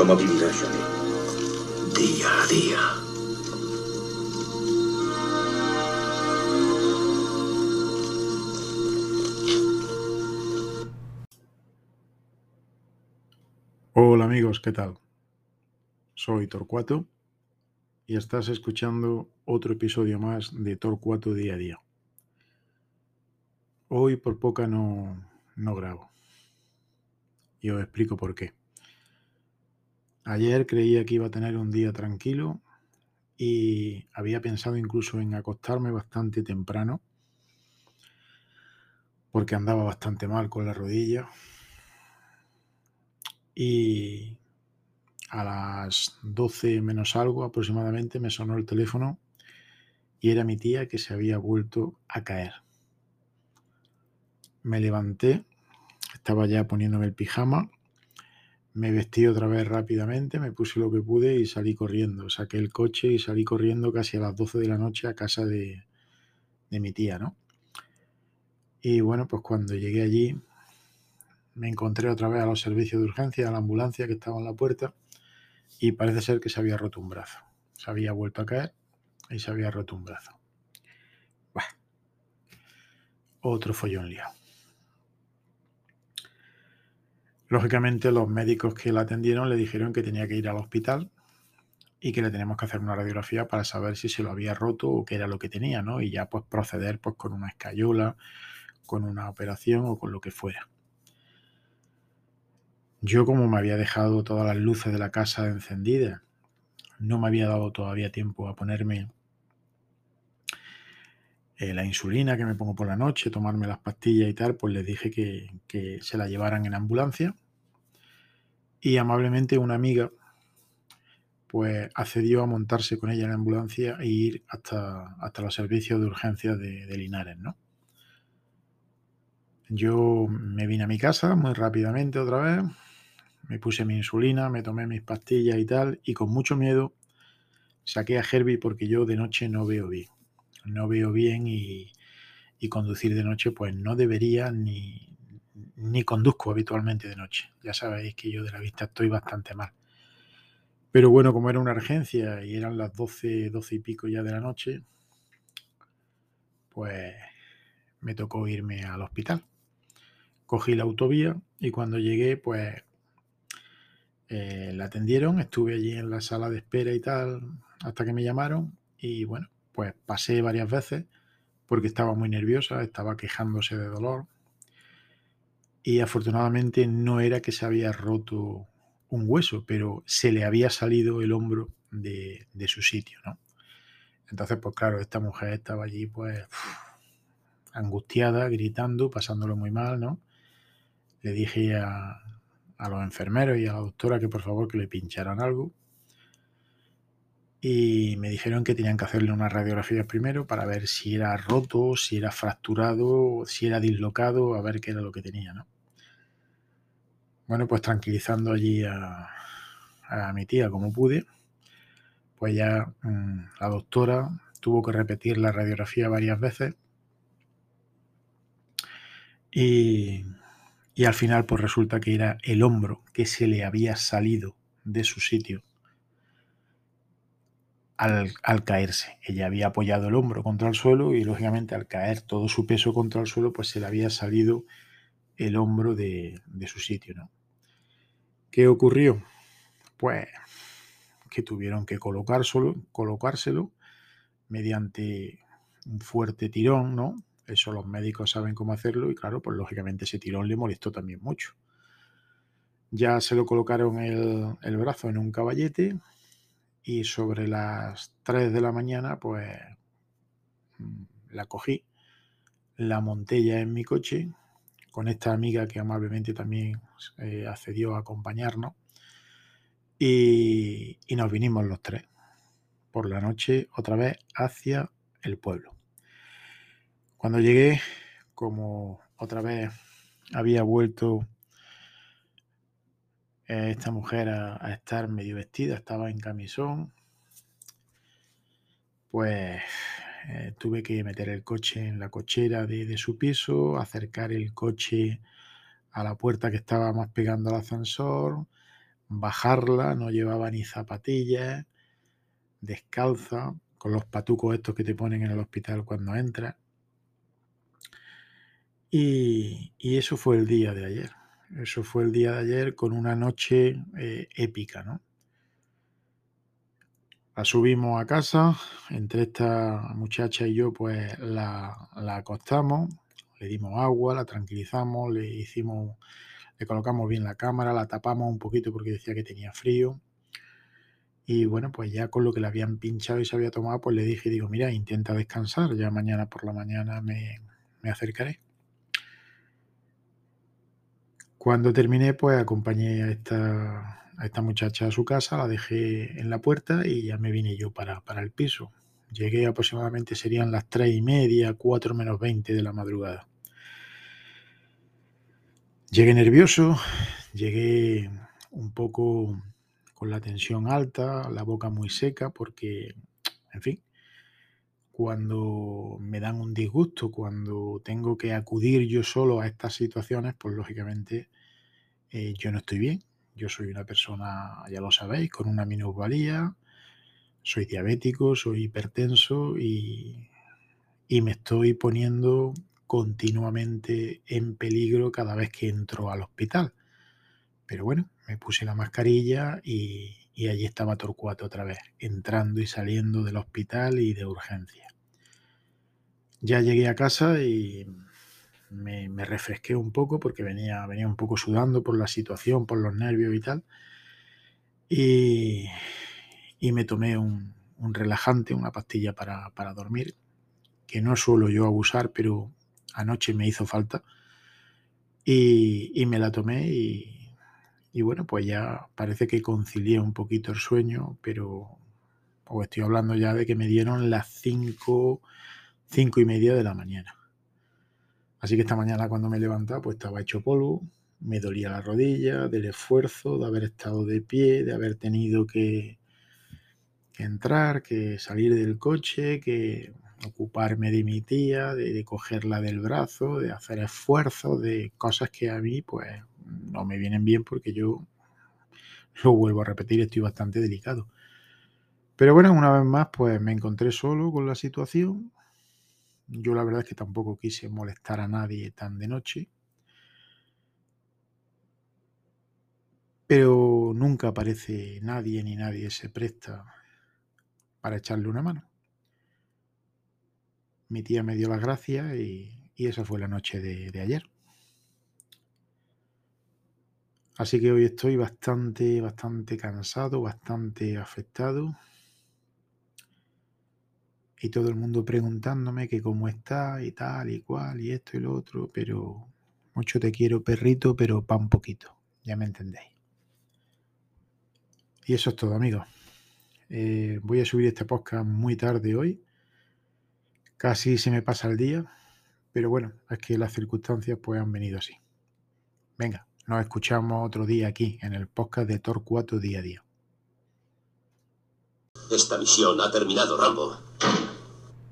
¿Cómo vivirá Johnny? Día a día. Hola amigos, ¿qué tal? Soy Torcuato y estás escuchando otro episodio más de Torcuato Día a Día. Hoy por poca no, no grabo y os explico por qué. Ayer creía que iba a tener un día tranquilo y había pensado incluso en acostarme bastante temprano porque andaba bastante mal con la rodilla y a las 12 menos algo aproximadamente me sonó el teléfono y era mi tía que se había vuelto a caer. Me levanté, estaba ya poniéndome el pijama, me vestí otra vez rápidamente, me puse lo que pude y salí corriendo. Saqué el coche y salí corriendo casi a las 12 de la noche a casa de, de mi tía, ¿no? Y bueno, pues cuando llegué allí me encontré otra vez a los servicios de urgencia, a la ambulancia que estaba en la puerta y parece ser que se había roto un brazo. Se había vuelto a caer y se había roto un brazo. Bah. Otro follón liado. Lógicamente los médicos que la atendieron le dijeron que tenía que ir al hospital y que le tenemos que hacer una radiografía para saber si se lo había roto o qué era lo que tenía, ¿no? Y ya pues proceder pues con una escayola, con una operación o con lo que fuera. Yo como me había dejado todas las luces de la casa encendidas, no me había dado todavía tiempo a ponerme eh, la insulina que me pongo por la noche, tomarme las pastillas y tal, pues les dije que, que se la llevaran en ambulancia. Y amablemente una amiga pues accedió a montarse con ella en la ambulancia e ir hasta, hasta los servicios de urgencia de, Linares, ¿no? Yo me vine a mi casa muy rápidamente otra vez, me puse mi insulina, me tomé mis pastillas y tal, y con mucho miedo saqué a Herbie porque yo de noche no veo bien. No veo bien y, conducir de noche pues no debería ni, ni conduzco habitualmente de noche. Ya sabéis que yo de la vista estoy bastante mal. Pero bueno, como era una urgencia y eran las 12, 12 y pico ya de la noche, pues me tocó irme al hospital. Cogí la autovía y cuando llegué, pues eh, la atendieron, estuve allí en la sala de espera y tal, hasta que me llamaron y bueno, pues pasé varias veces porque estaba muy nerviosa, estaba quejándose de dolor y afortunadamente no era que se había roto un hueso, pero se le había salido el hombro de, de su sitio, ¿no? Entonces, pues claro, esta mujer estaba allí pues angustiada, gritando, pasándolo muy mal, ¿no? Le dije a, a los enfermeros y a la doctora que por favor que le pincharan algo. Y me dijeron que tenían que hacerle una radiografía primero para ver si era roto, si era fracturado, si era dislocado, a ver qué era lo que tenía, ¿no? Bueno, pues tranquilizando allí a, mi tía como pude, pues ya mmm, la doctora tuvo que repetir la radiografía varias veces y y al final pues resulta que era el hombro que se le había salido de su sitio al, caerse. Ella había apoyado el hombro contra el suelo y lógicamente al caer todo su peso contra el suelo pues se le había salido el hombro de, de su sitio. ¿no? ¿Qué ocurrió? Pues que tuvieron que colocárselo, colocárselo mediante un fuerte tirón, ¿no? Eso los médicos saben cómo hacerlo y claro, pues lógicamente ese tirón le molestó también mucho. Ya se lo colocaron el, el brazo en un caballete y sobre las 3 de la mañana pues mm, la cogí, la monté ya en mi coche con esta amiga que amablemente también eh, accedió a acompañarnos y, y nos vinimos los tres por la noche otra vez hacia el pueblo. Cuando llegué, como otra vez había vuelto esta mujer a, estar medio vestida, estaba en camisón, pues eh, tuve que meter el coche en la cochera de, de, su piso, acercar el coche a la puerta que estaba más pegando al ascensor, bajarla, no llevaba ni zapatillas, descalza, con los patucos estos que te ponen en el hospital cuando entras. Y, eso fue el día de ayer. Eso fue el día de ayer con una noche eh, épica, ¿no? La subimos a casa, entre esta muchacha y yo, pues la, la acostamos, le dimos agua, la tranquilizamos, le hicimos, le colocamos bien la cámara, la tapamos un poquito porque decía que tenía frío. Y bueno, pues ya con lo que le habían pinchado y se había tomado, pues le dije, digo, mira, intenta descansar, ya mañana por la mañana me, me acercaré. Cuando terminé, pues acompañé a esta, a esta muchacha a su casa, la dejé en la puerta y ya me vine yo para, para el piso. Llegué aproximadamente, serían las tres y media, cuatro menos veinte de la madrugada. Llegué nervioso, llegué un poco con la tensión alta, la boca muy seca, porque, en fin, cuando me dan un disgusto, cuando tengo que acudir yo solo a estas situaciones, pues lógicamente eh, yo no estoy bien. Yo soy una persona, ya lo sabéis, con una minusvalía, soy diabético, soy hipertenso y, y me estoy poniendo continuamente en peligro cada vez que entro al hospital. Pero bueno, me puse la mascarilla y, y allí estaba Torcuato otra vez, entrando y saliendo del hospital y de urgencia. Ya llegué a casa y me, refresqué un poco porque venía, venía un poco sudando por la situación, por los nervios y tal. Y, me tomé un, relajante, una pastilla para, dormir, que no suelo yo abusar, pero anoche me hizo falta. Y, me la tomé y, y, bueno, pues ya parece que concilié un poquito el sueño, pero os estoy hablando ya de que me dieron las cinco cinco y media de la mañana. Así que esta mañana cuando me levantaba pues estaba hecho polvo, me dolía la rodilla del esfuerzo, de haber estado de pie, de haber tenido que, entrar, que salir del coche, que ocuparme de mi tía, de, de, cogerla del brazo, de hacer esfuerzos, de cosas que a mí pues no me vienen bien porque yo lo vuelvo a repetir, estoy bastante delicado. Pero bueno, una vez más pues me encontré solo con la situación, yo la verdad es que tampoco quise molestar a nadie tan de noche. Pero nunca aparece nadie ni nadie se presta para echarle una mano. Mi tía me dio las gracias y, esa fue la noche de, de ayer. Así que hoy estoy bastante, bastante cansado, bastante afectado y todo el mundo preguntándome que cómo está y tal y cual y esto y lo otro, pero mucho te quiero perrito, pero pa' un poquito, ya me entendéis. Y eso es todo amigos. Eh, voy a subir este podcast muy tarde hoy, casi se me pasa el día, pero bueno, es que las circunstancias pues han venido así. Venga, nos escuchamos otro día aquí en el podcast de Tor 4 día a día. Esta misión ha terminado, Rambo.